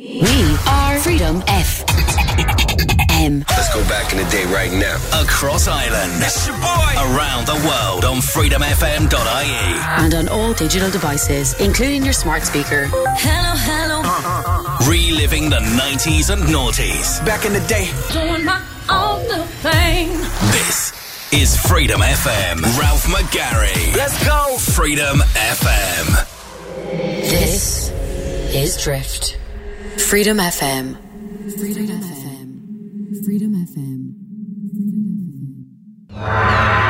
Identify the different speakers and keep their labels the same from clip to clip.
Speaker 1: We are Freedom FM.
Speaker 2: Let's go back in the day right now.
Speaker 3: Across Ireland. It's your boy. Around the world on freedomfm.ie.
Speaker 1: And on all digital devices, including your smart speaker.
Speaker 4: Hello, hello.
Speaker 3: Reliving the 90s and noughties.
Speaker 5: Back in the day.
Speaker 4: Doing my own little thing.
Speaker 3: This is Freedom FM. Ralph McGarry.
Speaker 5: Let's go.
Speaker 3: Freedom FM.
Speaker 1: This is Drift. Freedom FM. Freedom FM. Freedom FM.
Speaker 6: E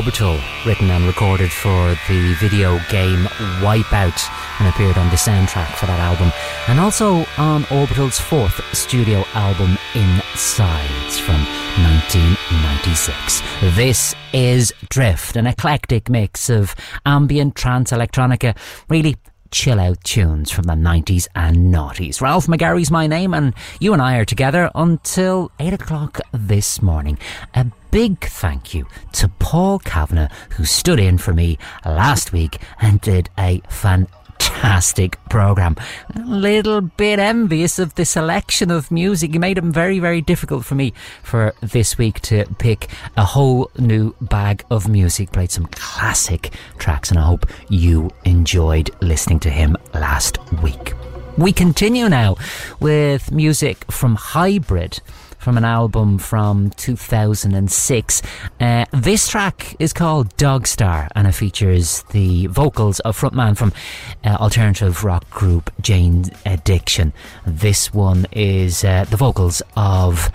Speaker 6: Orbital, written and recorded for the video game Wipeout and appeared on the soundtrack for that album, and also on Orbital's fourth studio album Insides from 1996. This is Drift, an eclectic mix of ambient trance electronica, really chill out tunes from the 90s and noughties. Ralph McGarry's my name, and you and I are together until 8 o'clock this morning. A big thank you to Paul Kavanagh, who stood in for me last week and did a fantastic fantastic program. A little bit envious of the selection of music. You made it very, very difficult for me for this week to pick a whole new bag of music. Played some classic tracks, and I hope you enjoyed listening to him last week. We continue now with music from Hybrid from an album from 2006. Uh, this track is called Dog Star and it features the vocals of frontman from uh, alternative rock group Jane Addiction. This one is uh, the vocals of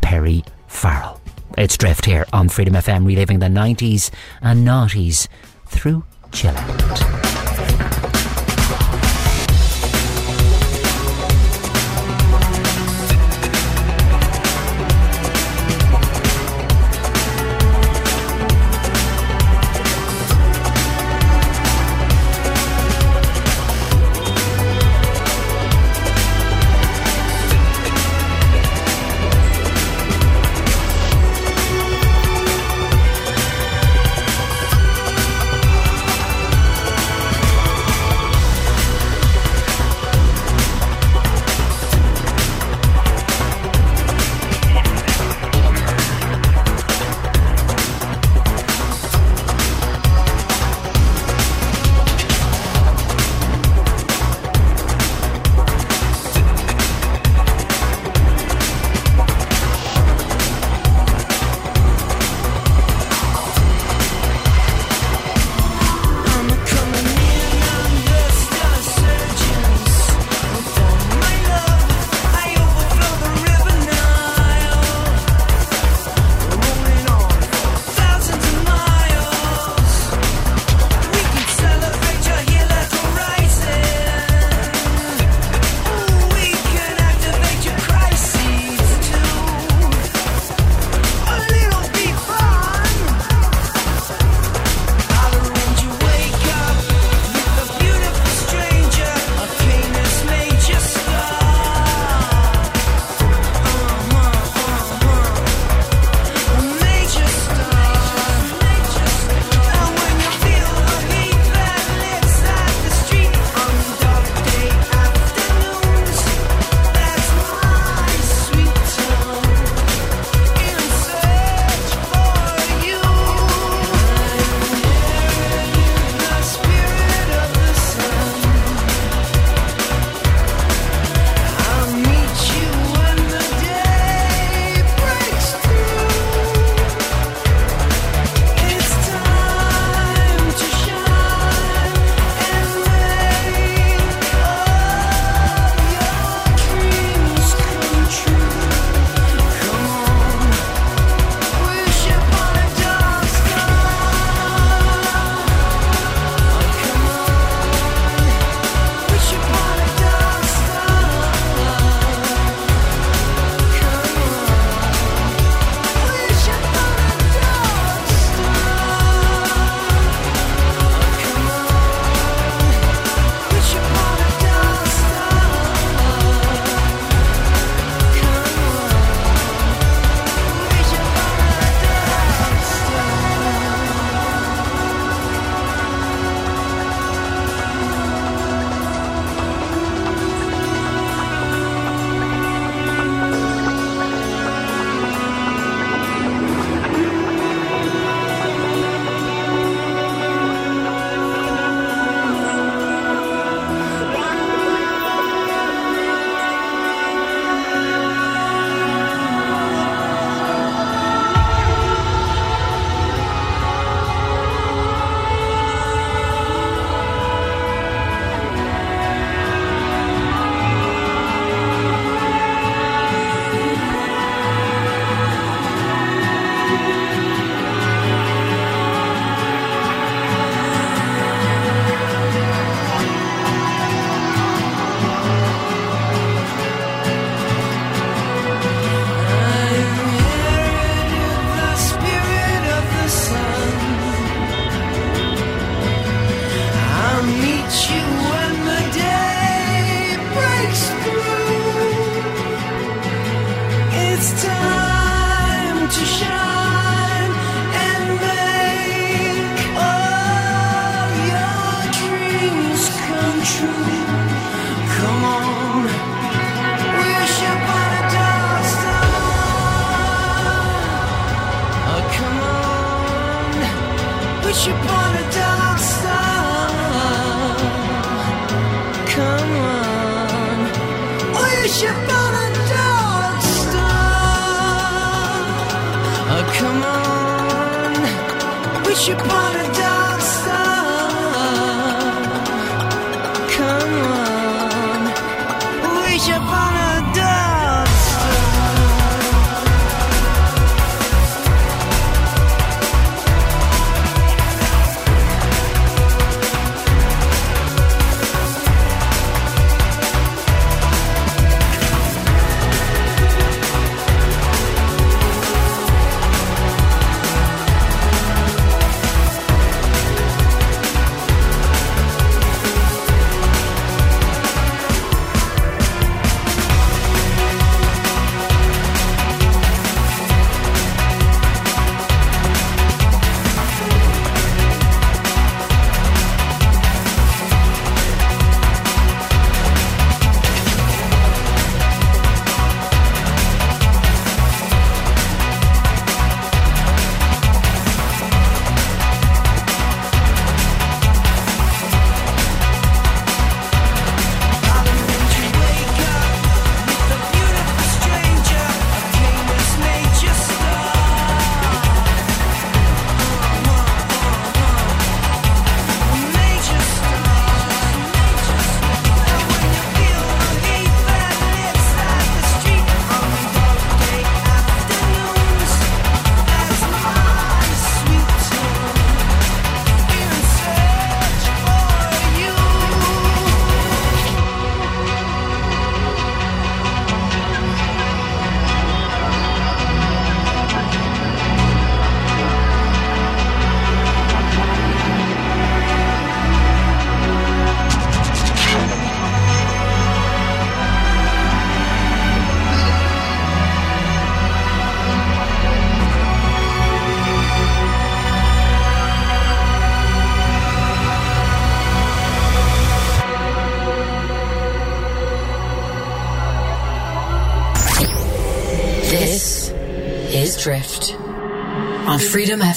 Speaker 6: Perry Farrell. It's Drift here on Freedom FM, reliving the 90s and noughties through chill out.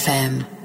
Speaker 1: FM.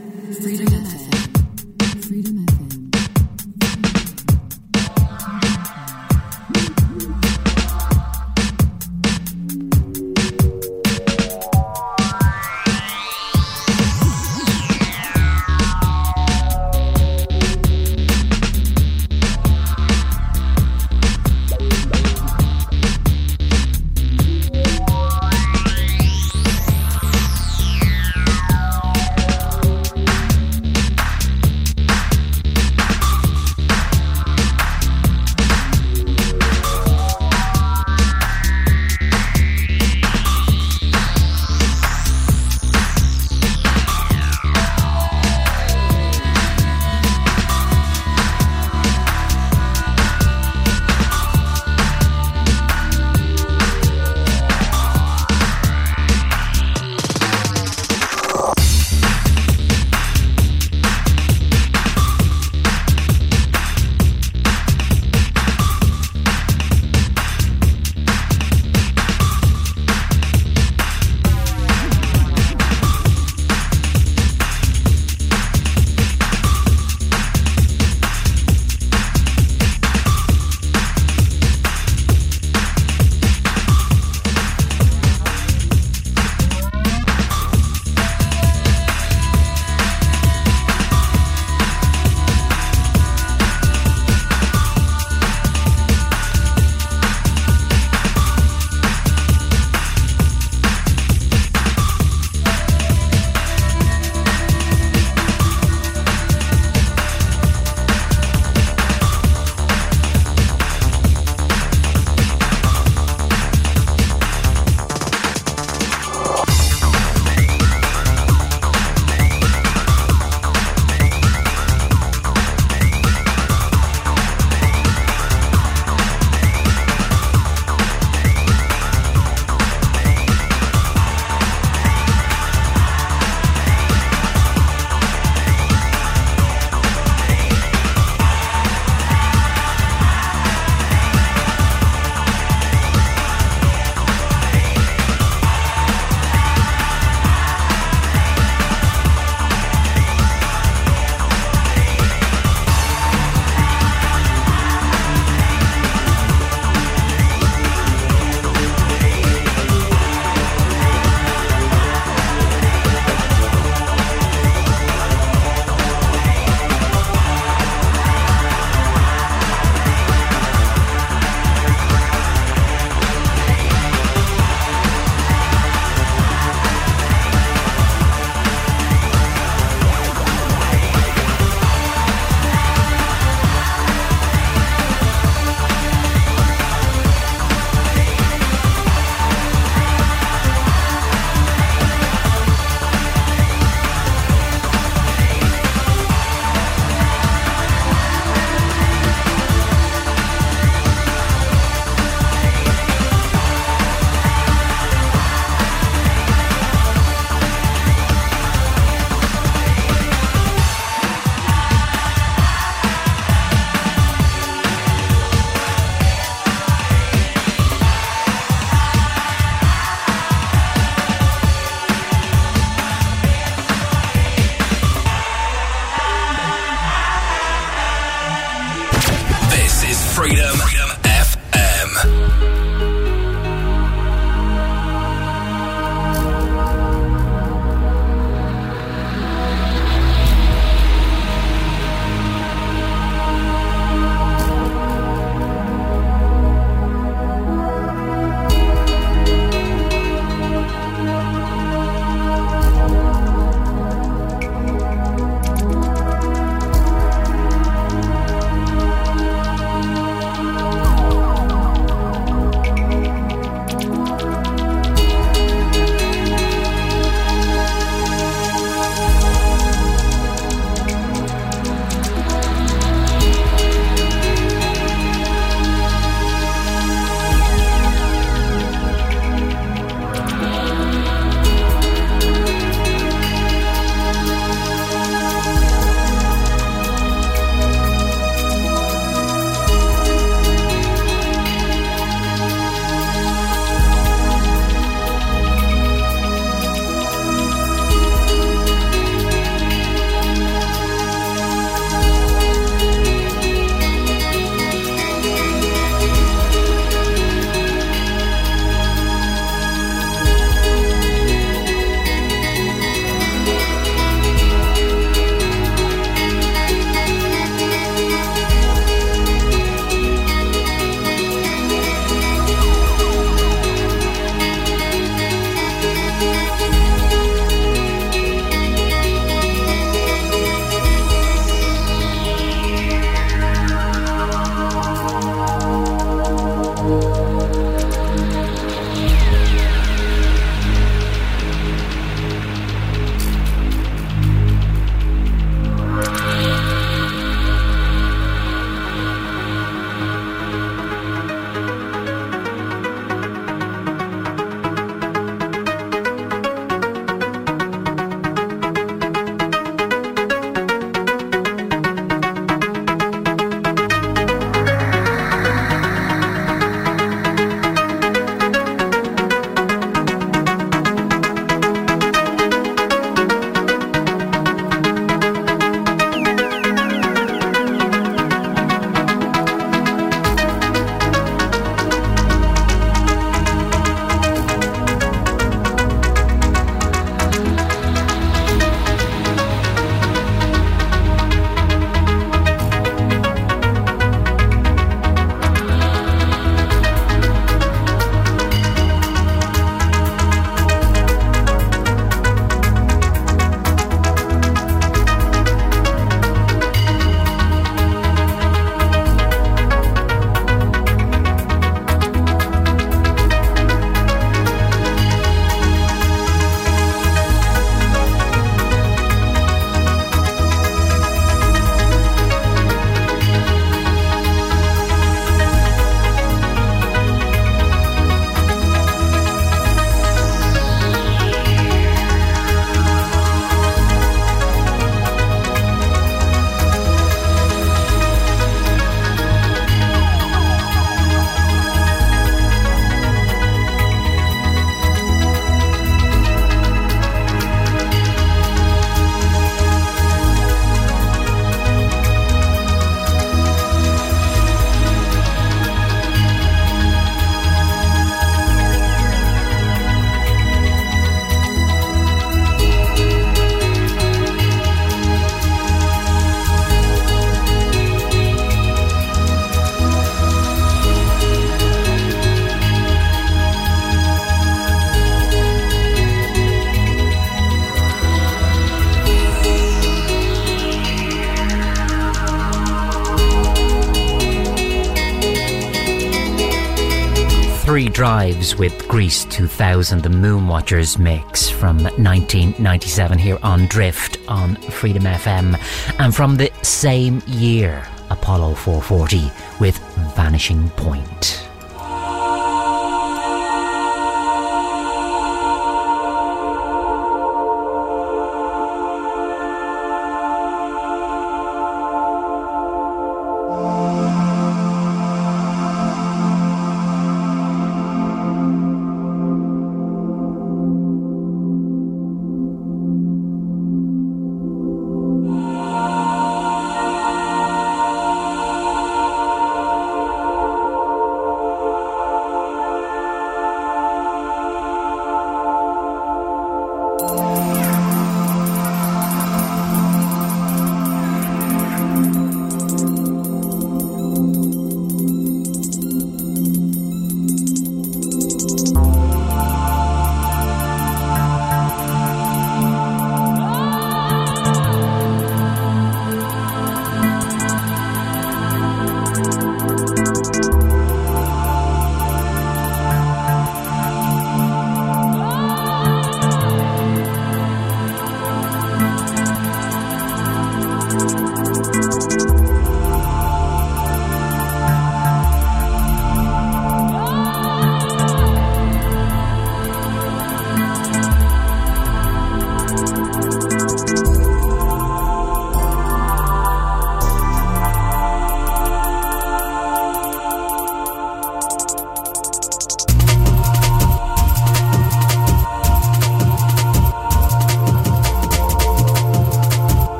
Speaker 6: Murray drives with Greece 2000, the Moonwatchers mix from 1997 here on Drift on Freedom FM. And from the same year, Apollo 440 with Vanishing Point.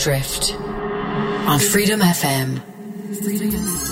Speaker 1: Drift on Freedom FM. Freedom.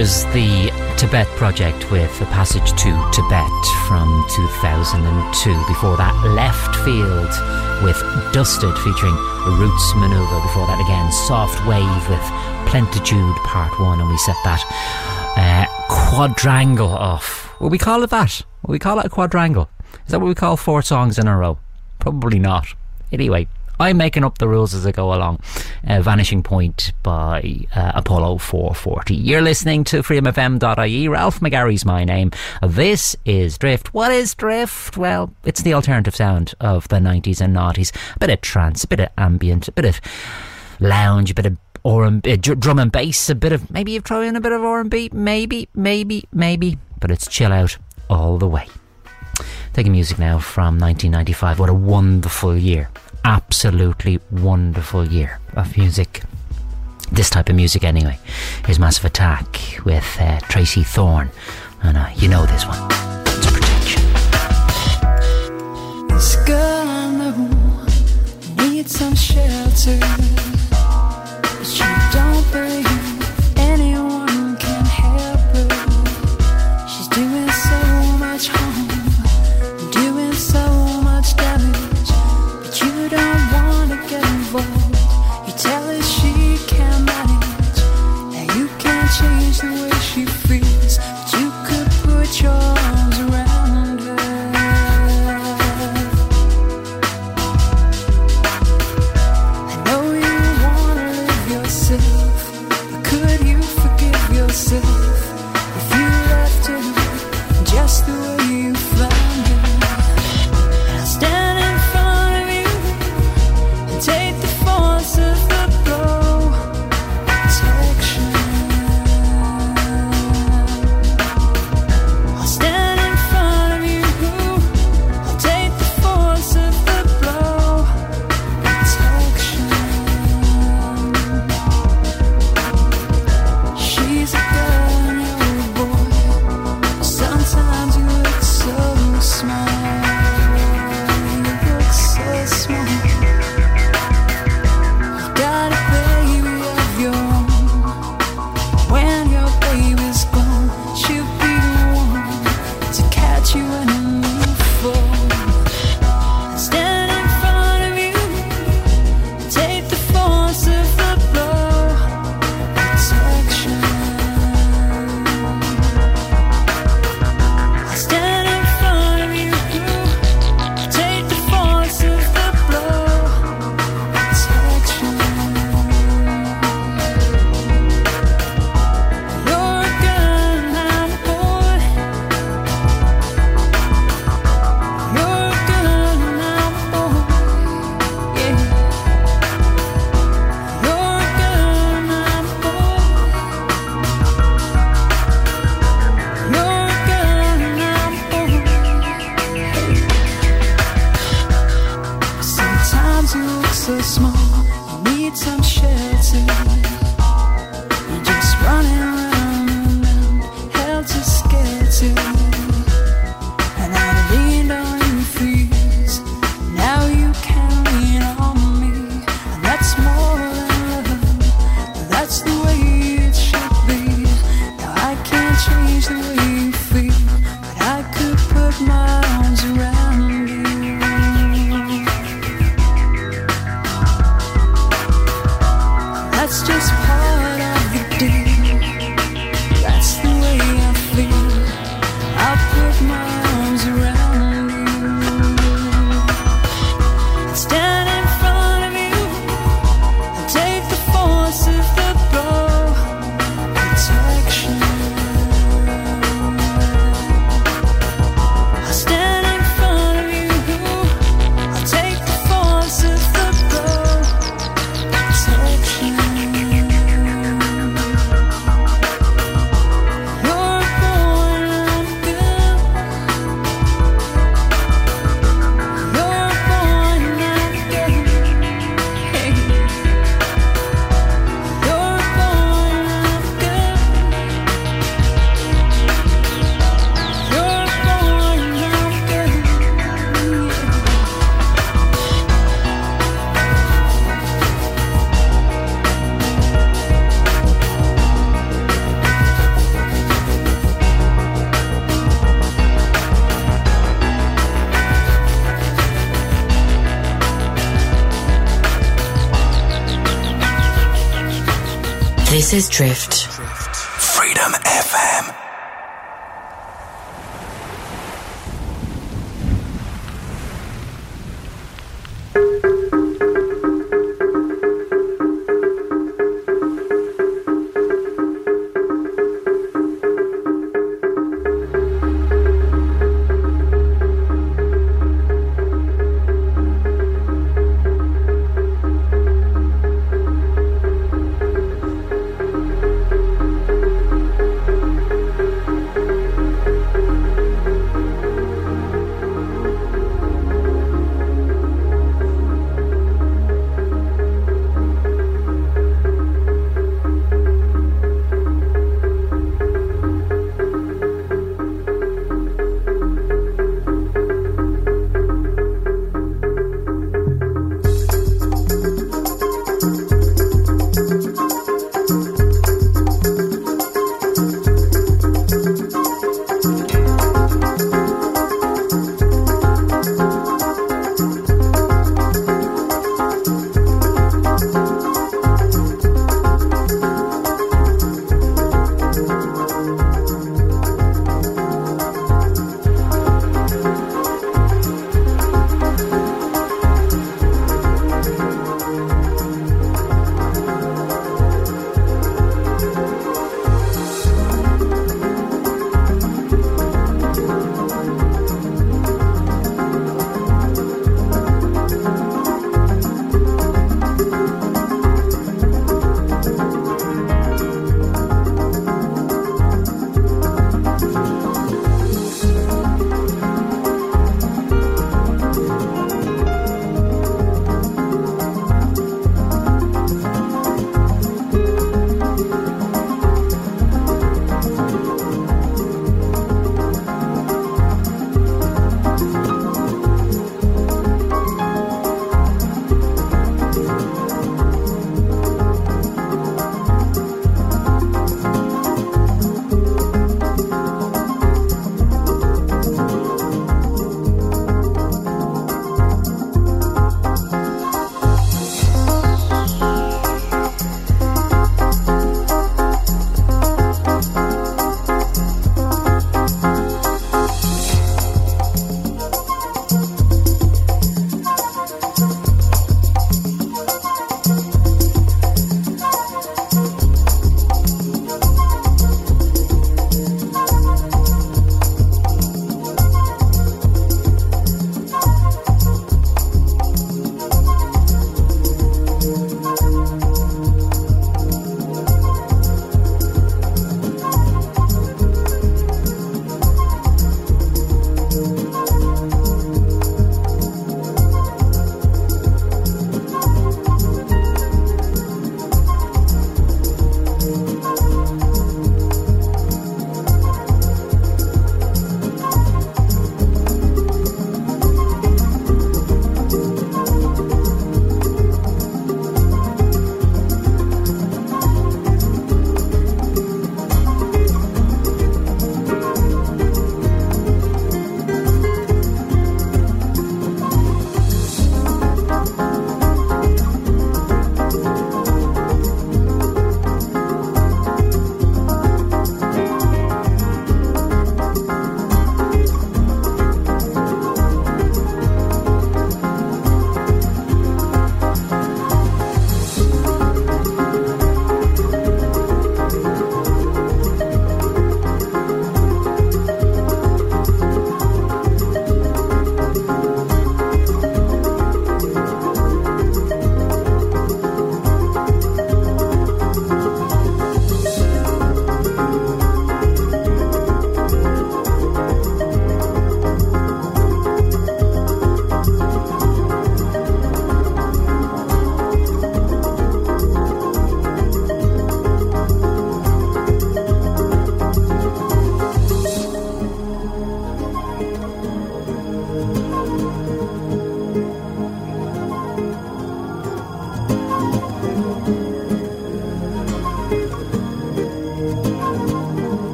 Speaker 6: There's the Tibet Project with a passage to Tibet from 2002. Before that, Leftfield with Dusted featuring Roots Manuva. Before that, again, Soft Wave with Plentitude Part 1. And we set that uh, quadrangle off. Will we call it that? Will we call it a quadrangle? Is that what we call four songs in a row? Probably not. Anyway, I'm making up the rules as I go along. Uh, Vanishing Point by uh, Apollo 440. You're listening to freedomfm.ie. Ralph McGarry's my name. This is Drift. What is Drift? Well, it's the alternative sound of the 90s and noughties. A bit of trance, a bit of ambient, a bit of lounge, a bit of or uh, drum and bass, a bit of maybe you throw in a bit of R&B, maybe, maybe, maybe, but it's chill out all the way. Taking music now from 1995. What a wonderful year absolutely wonderful year of music. This type of music, anyway, is Massive Attack with uh, Tracey Thorn. And uh, you know this one. It's protection.
Speaker 4: This girl I know needs some shelter.
Speaker 3: Drift.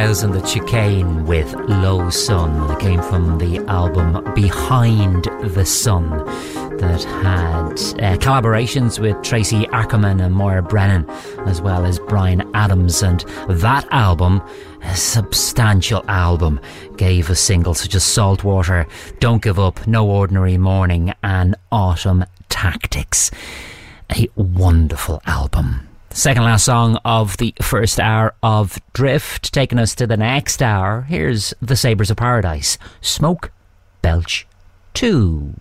Speaker 6: 2000, the Chicane with Low Sun. It came from the album Behind the Sun that had uh, collaborations with Tracy Ackerman and Máire Brennan, as well as Bryan Adams. And that album, a substantial album, gave us singles such as Saltwater, Don't Give Up, No Ordinary Morning, and Autumn Tactics. A wonderful album. Second last song of the first hour of Drift, taking us to the next hour. Here's The Sabres of Paradise Smoke Belch 2.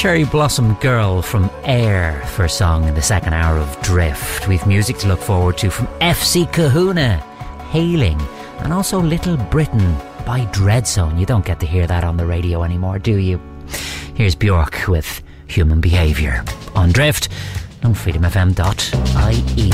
Speaker 4: Cherry Blossom Girl from Air for song in the second hour of Drift. We've music to look forward to from FC Kahuna, Hayling, and also Little Britain by Dreadzone. You don't get to hear that on the radio anymore, do you? Here's Bjork with Human Behaviour on Drift on freedomfm.ie.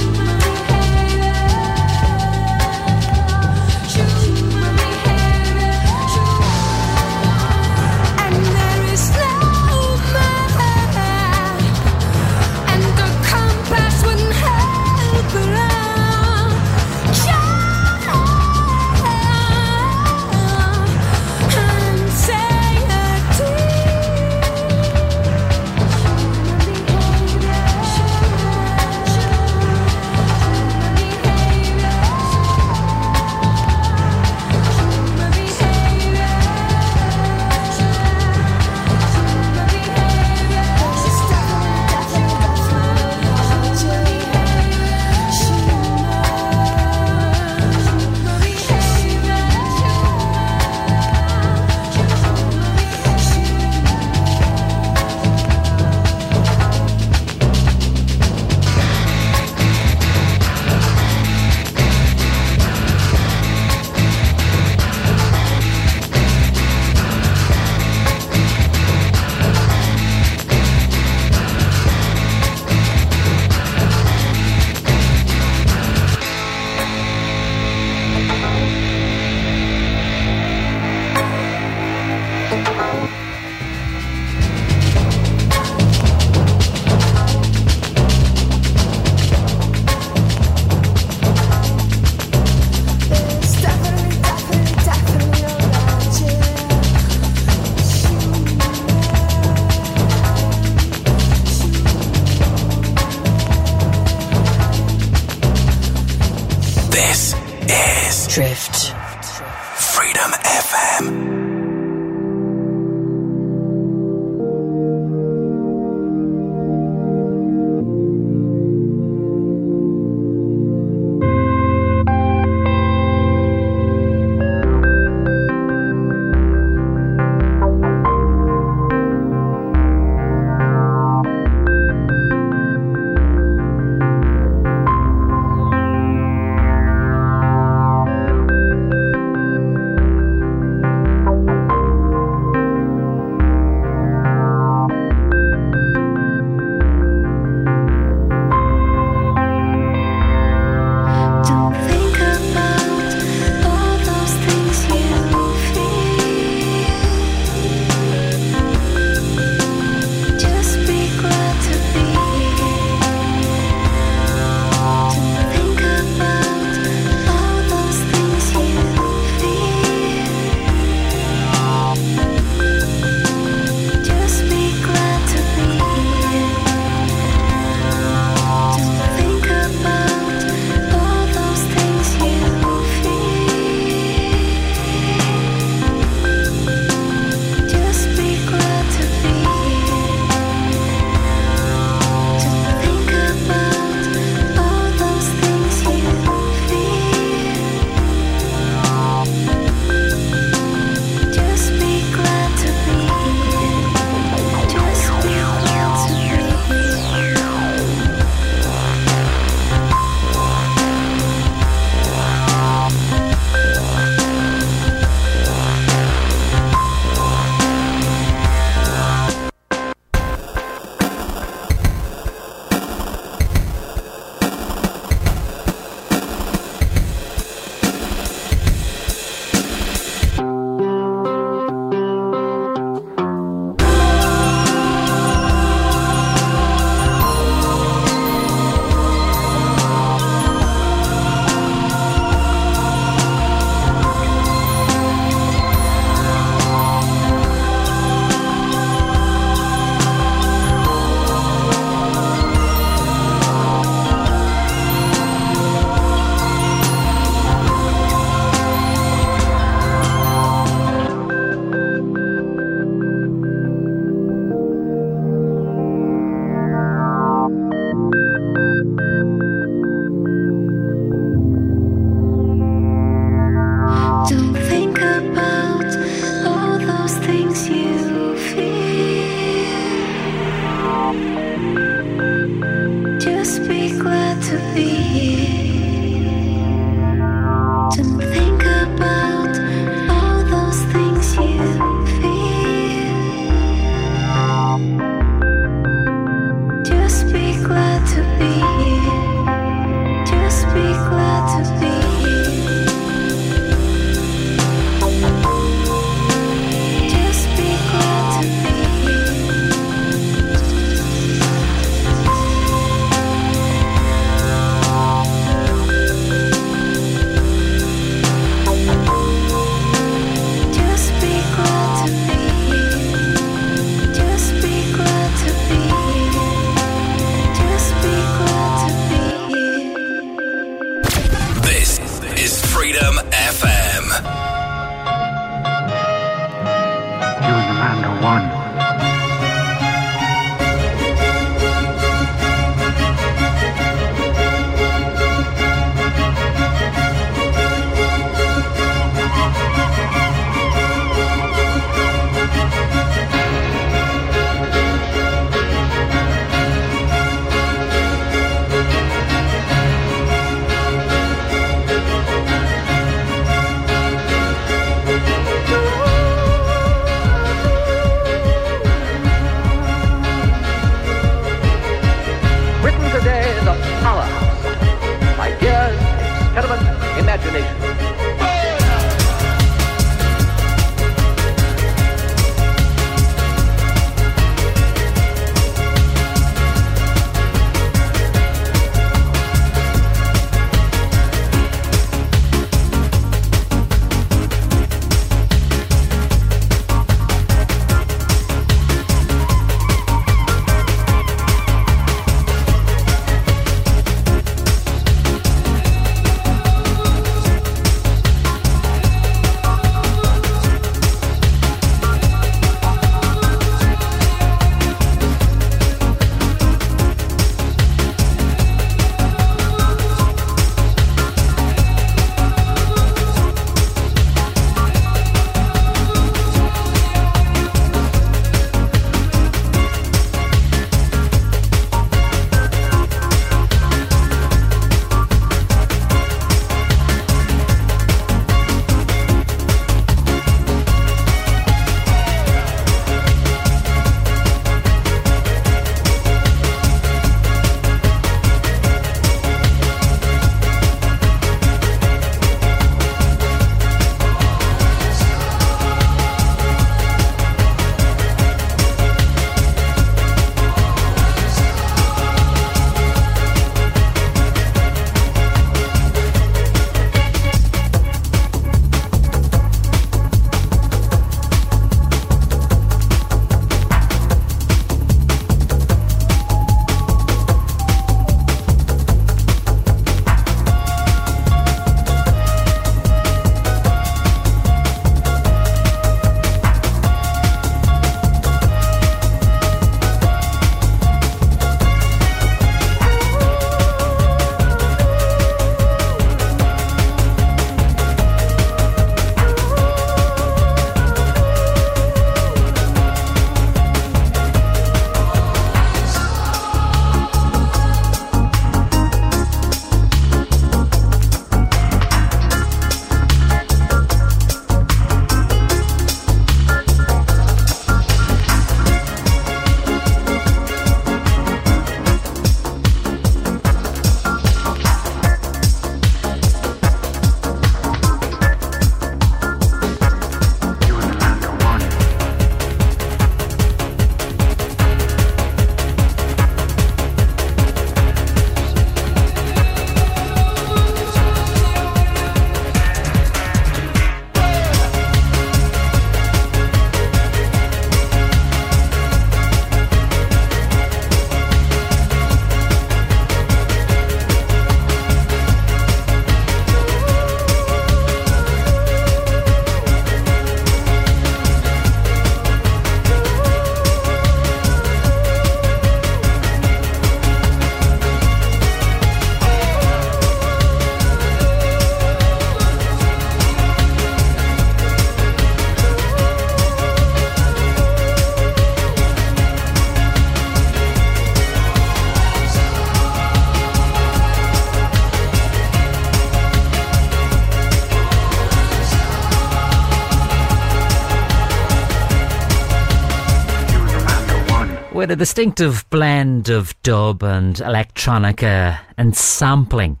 Speaker 6: with a distinctive blend of dub and electronica and sampling,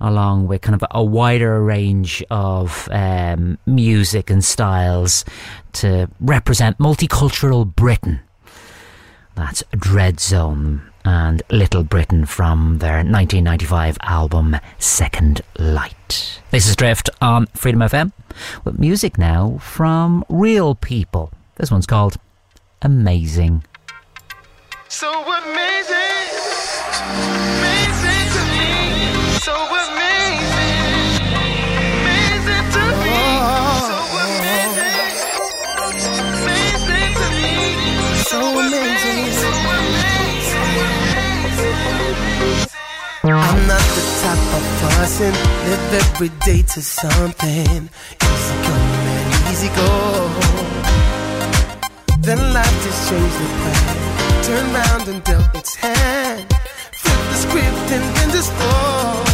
Speaker 6: along with kind of a wider range of um, music and styles to represent multicultural Britain. That's Dreadzone and Little Britain from their 1995 album Second Light. This is Drift on Freedom FM with music now from real people. This one's called Amazing.
Speaker 4: So amazing, amazing to me. So amazing, amazing to me. So amazing, amazing to me. So amazing, so amazing. I'm not the type of person live every day to something easy come and easy go. Then life just changed the plan. Turned round and dealt its hand. Flipped the script and then just fall.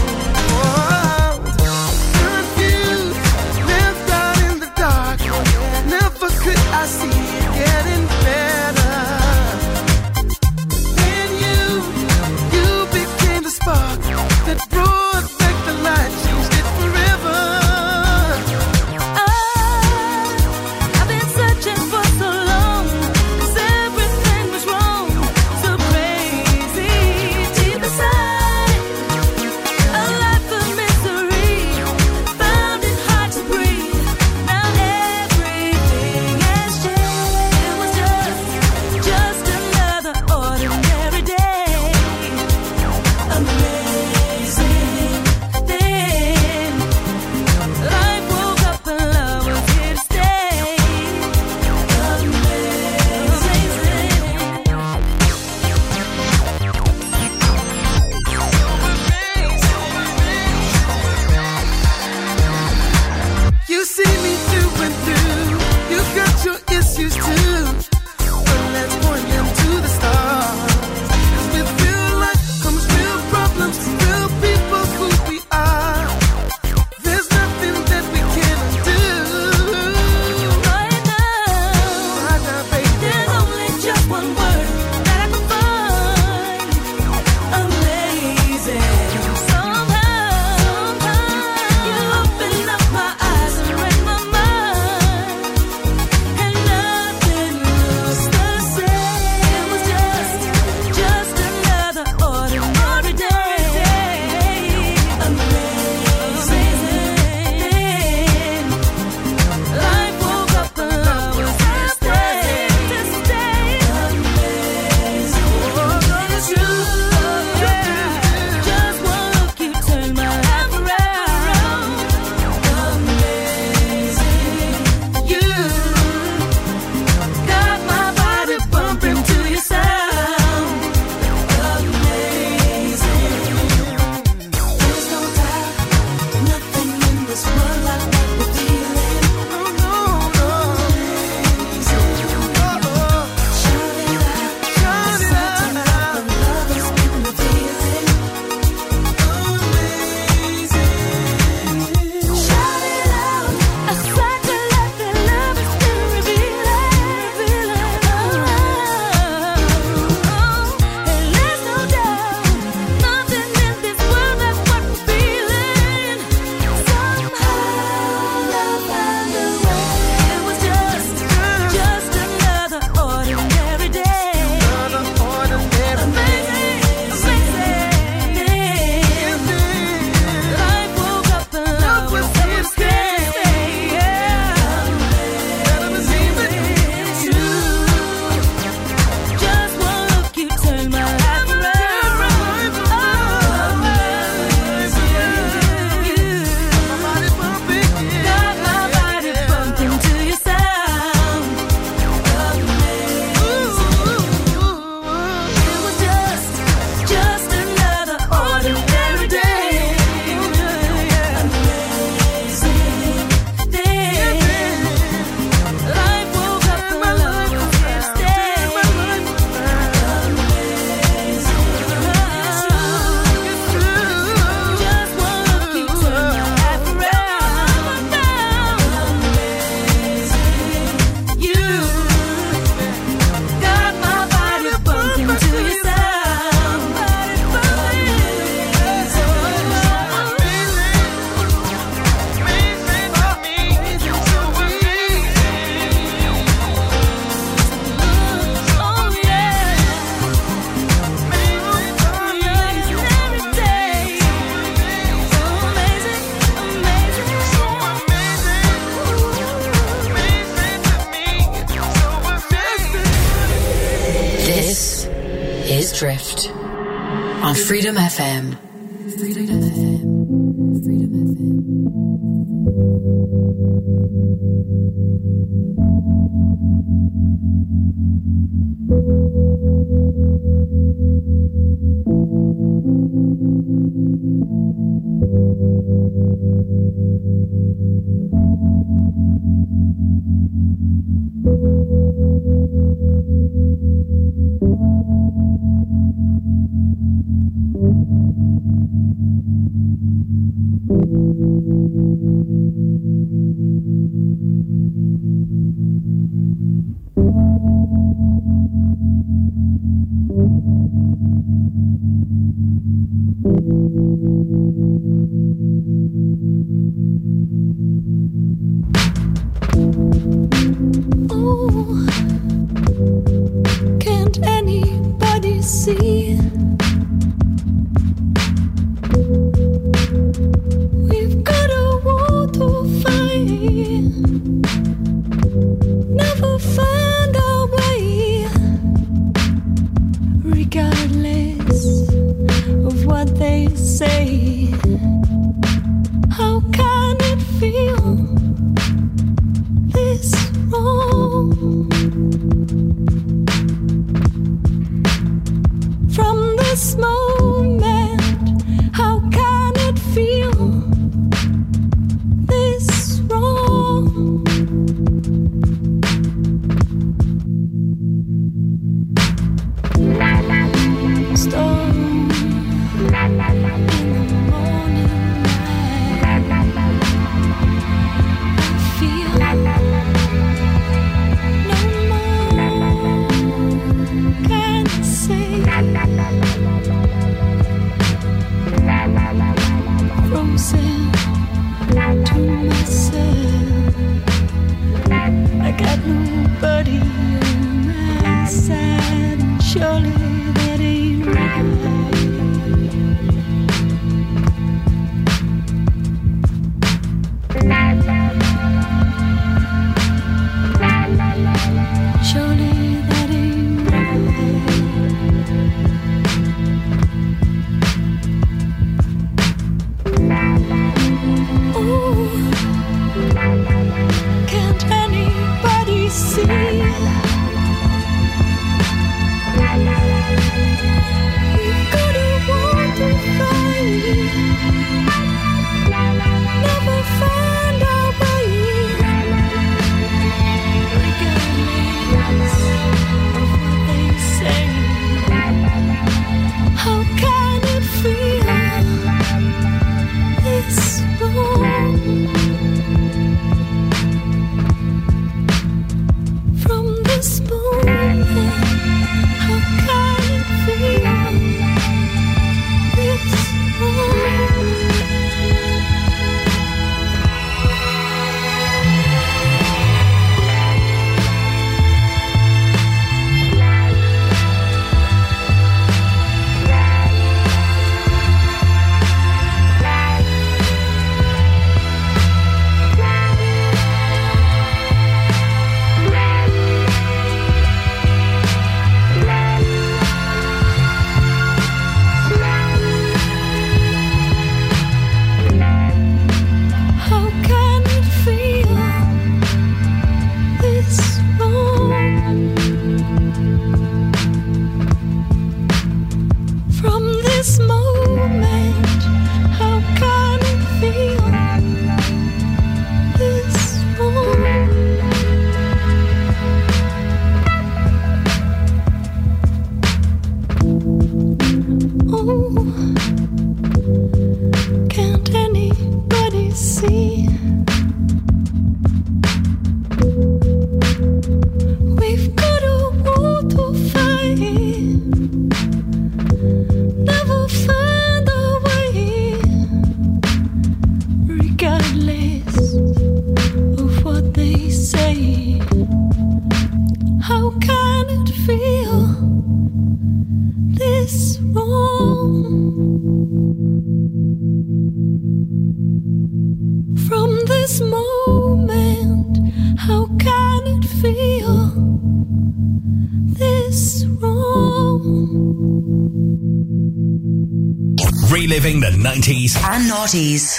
Speaker 3: 90s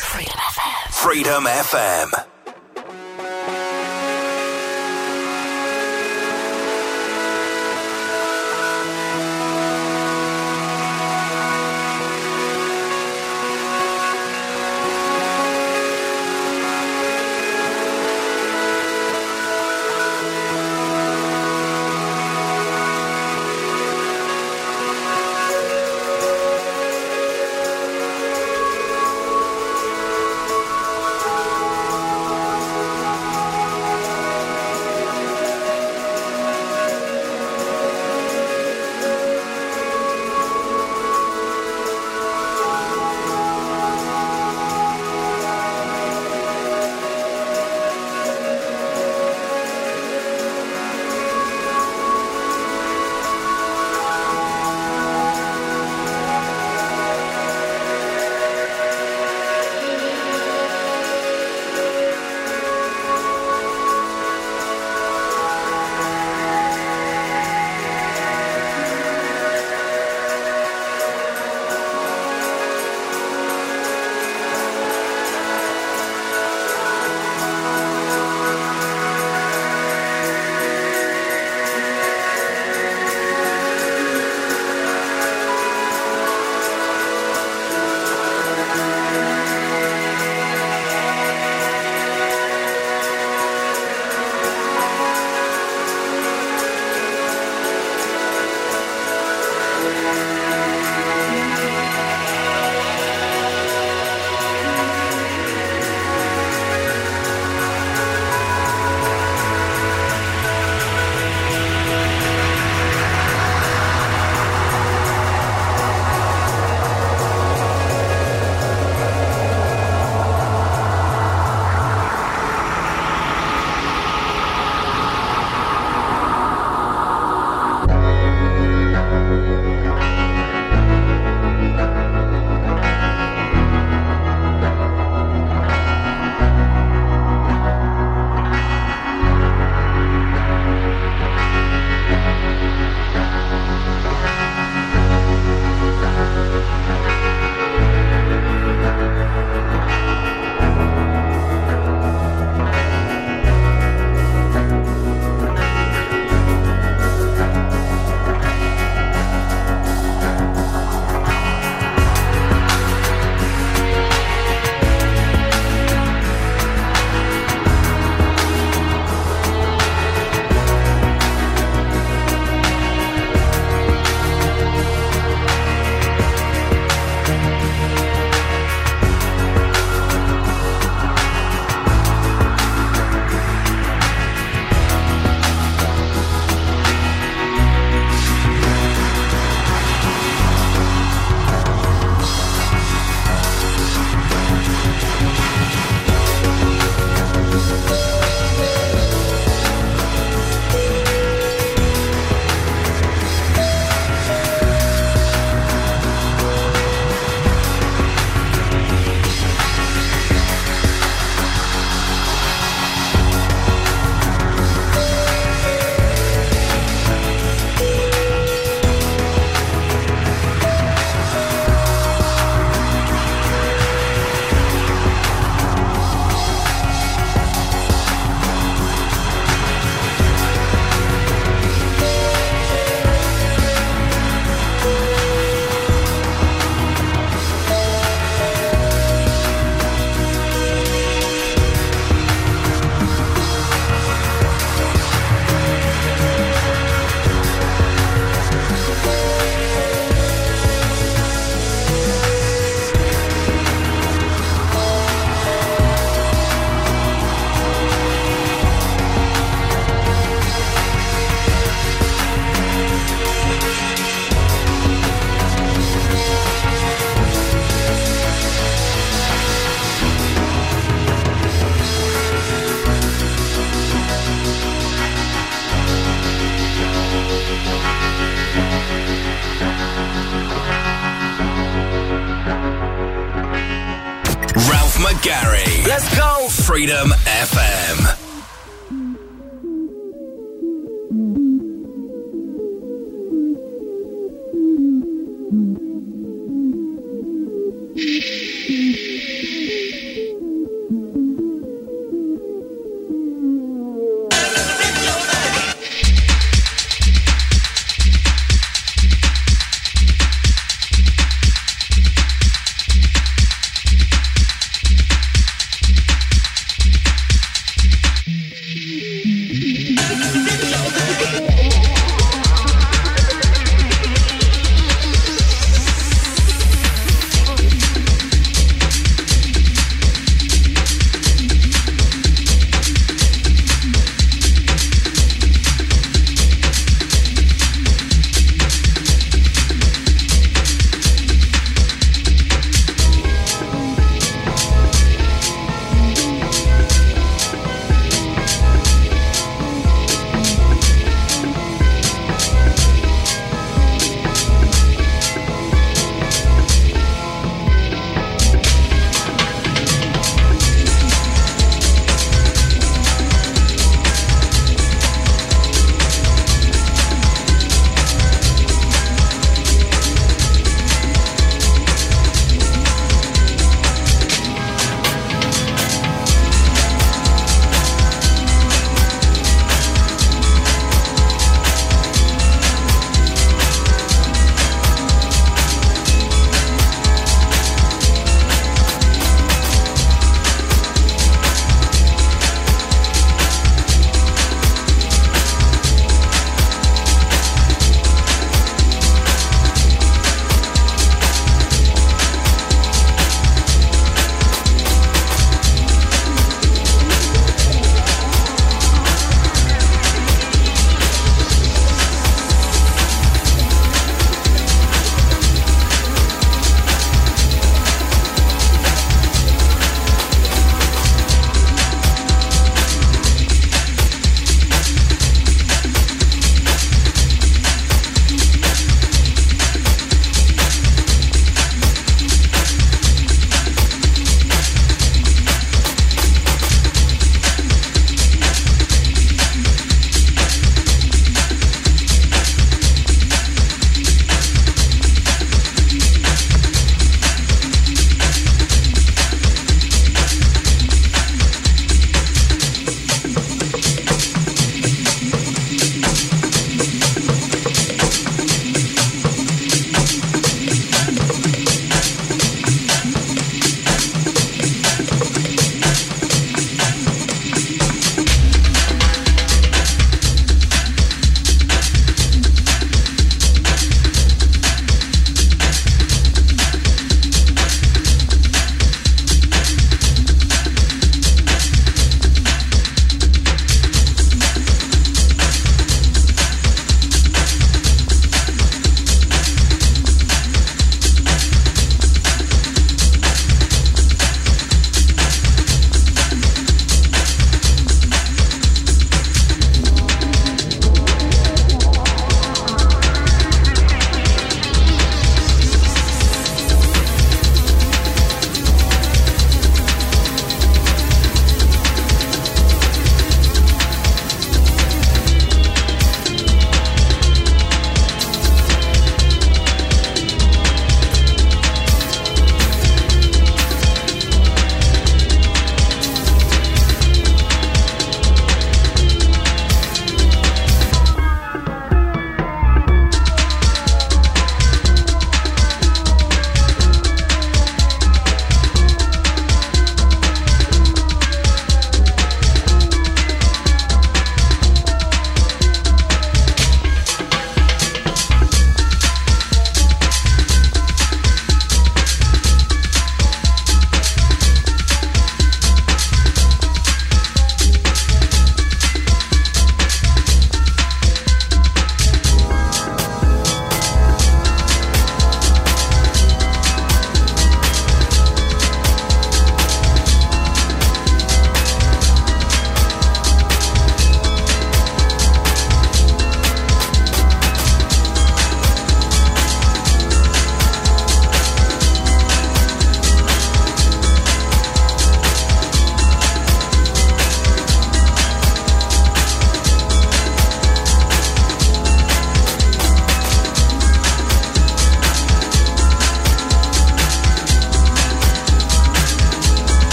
Speaker 3: Freedom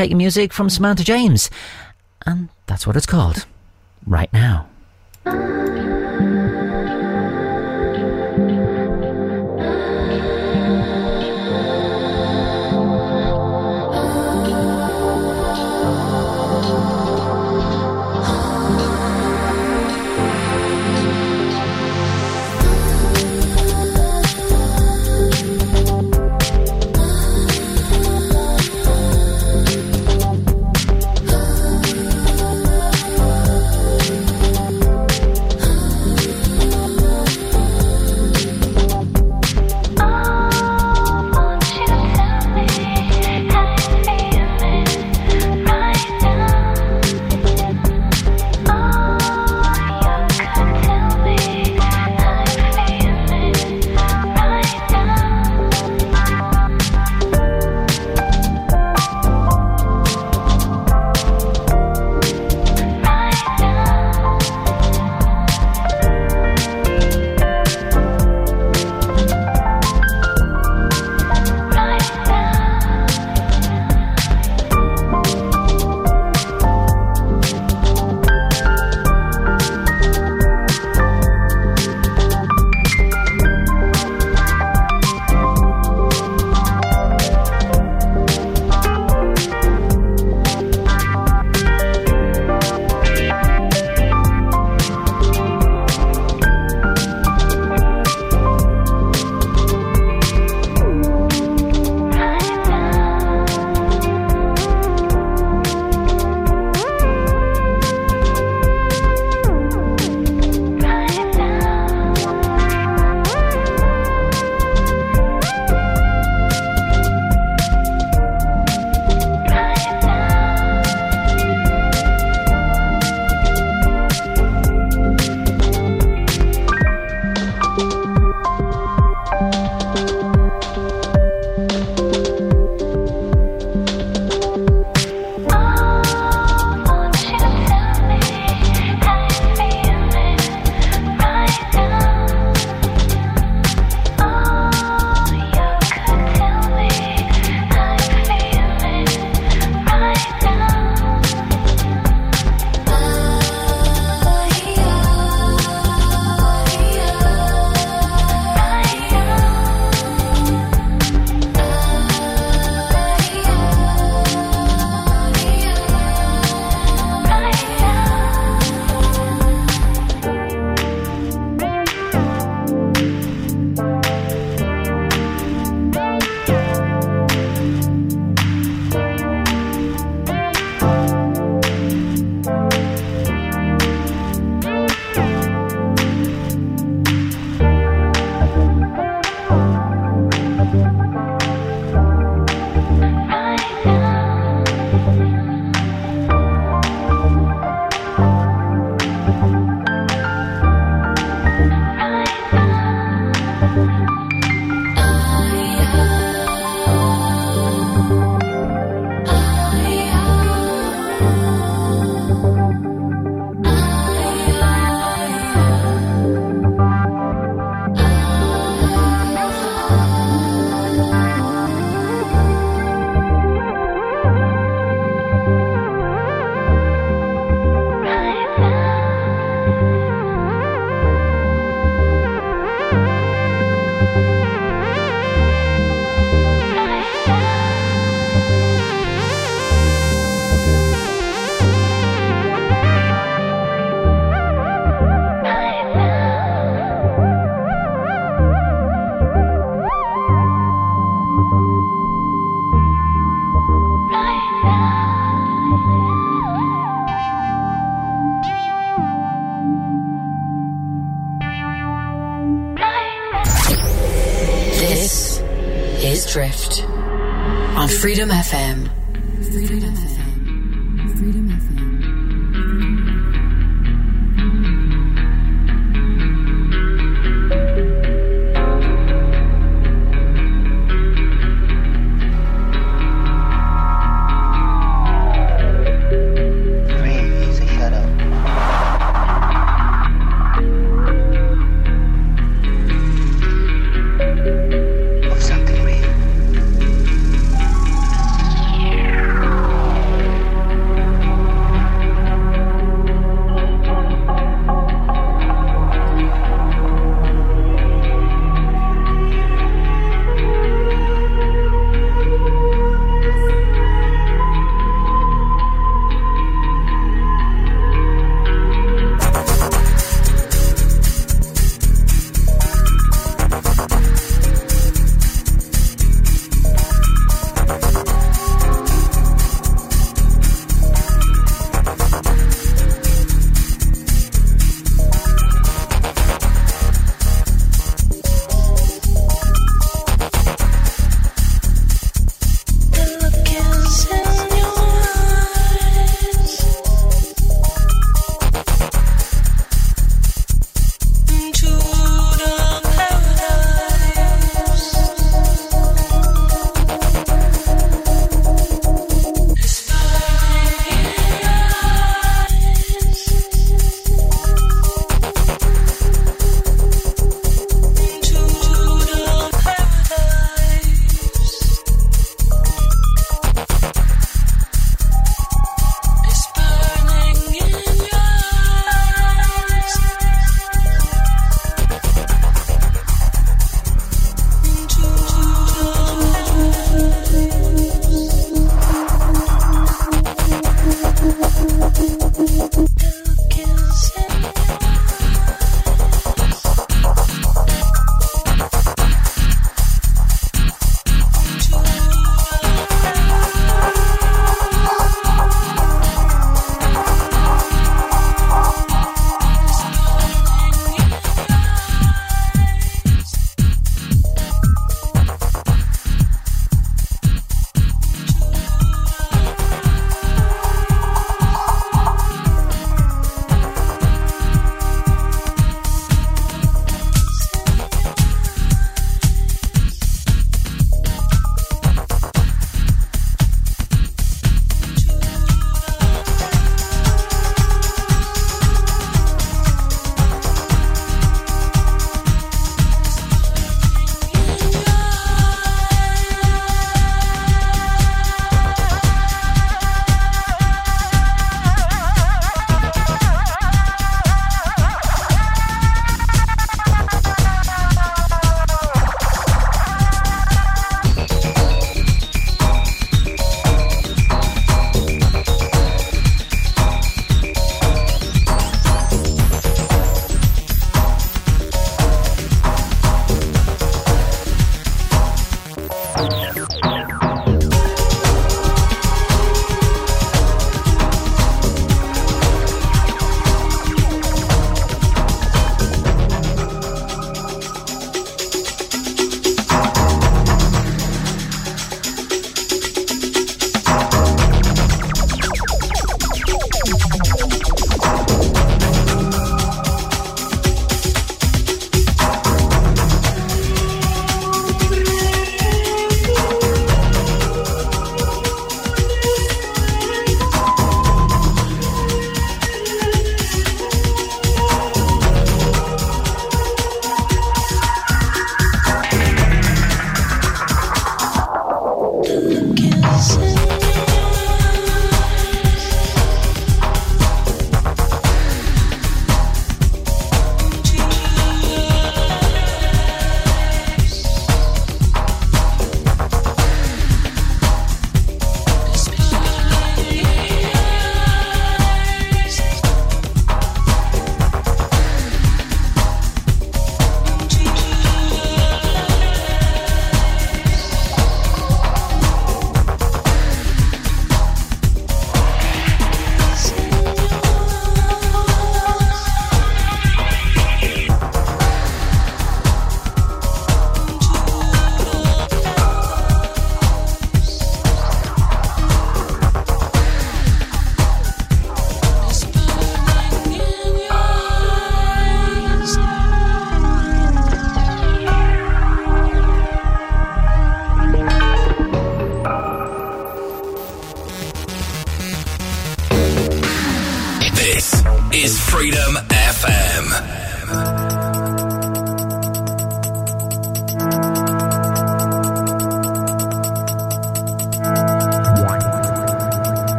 Speaker 1: taking music from Samantha James. And that's what it's called.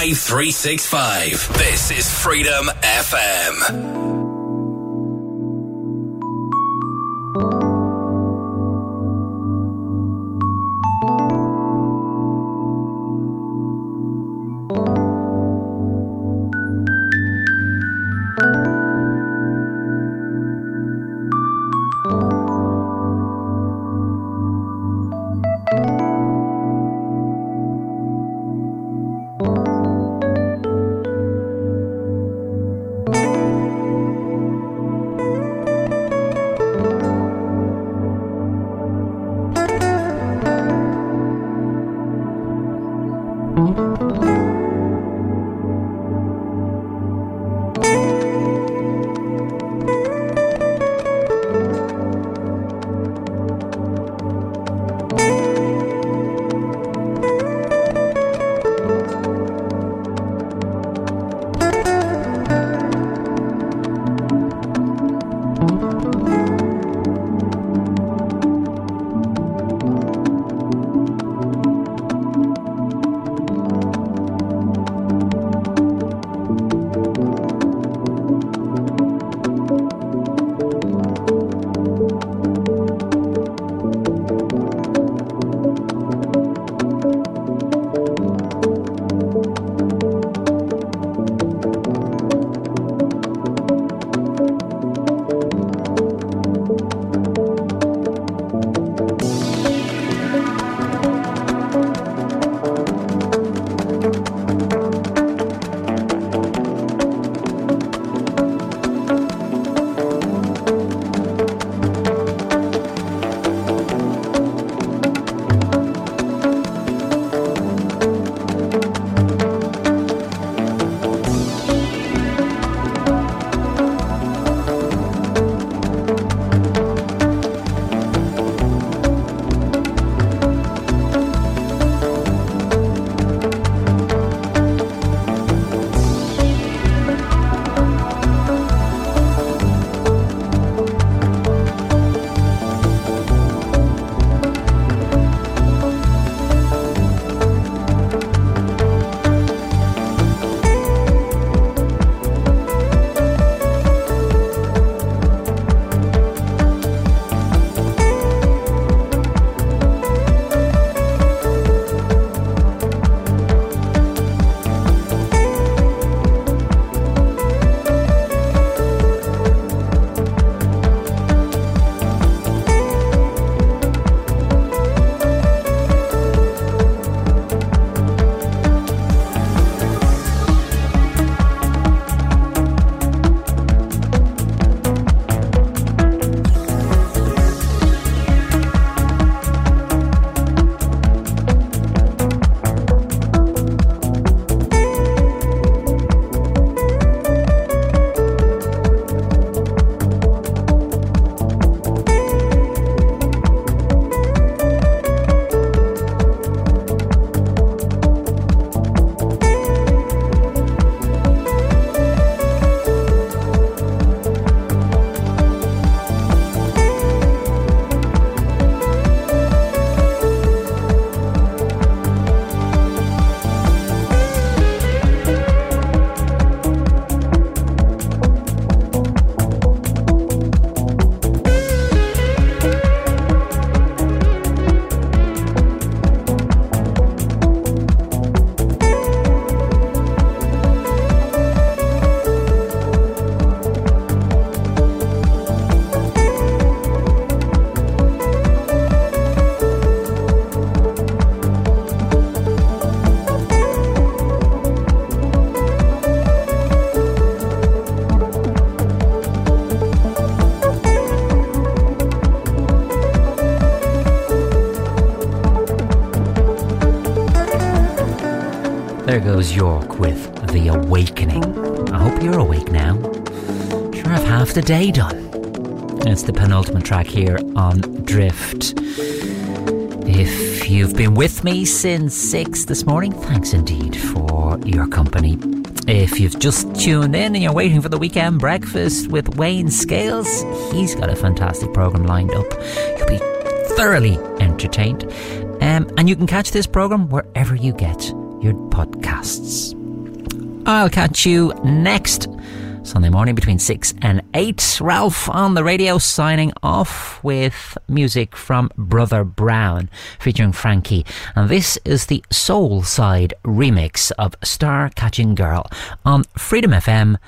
Speaker 1: 95365.
Speaker 7: This is Freedom FM.
Speaker 6: there goes York with The Awakening. I hope you're awake now. Sure, I've half the day done. It's the penultimate track here on Drift. If you've been with me since 6 this morning, thanks indeed for your company. If you've just tuned in and you're waiting for the weekend breakfast with Wayne Scales, he's got a fantastic programme lined up. You'll be
Speaker 4: thoroughly entertained. Um, and you can catch this programme wherever you get podcasts. I'll catch you next Sunday morning between 6 and 8. Ralph on the radio signing off with music from Brother Brown featuring Frankie. And this is the Soul Side remix of Star Catching Girl on freedomfm.ie.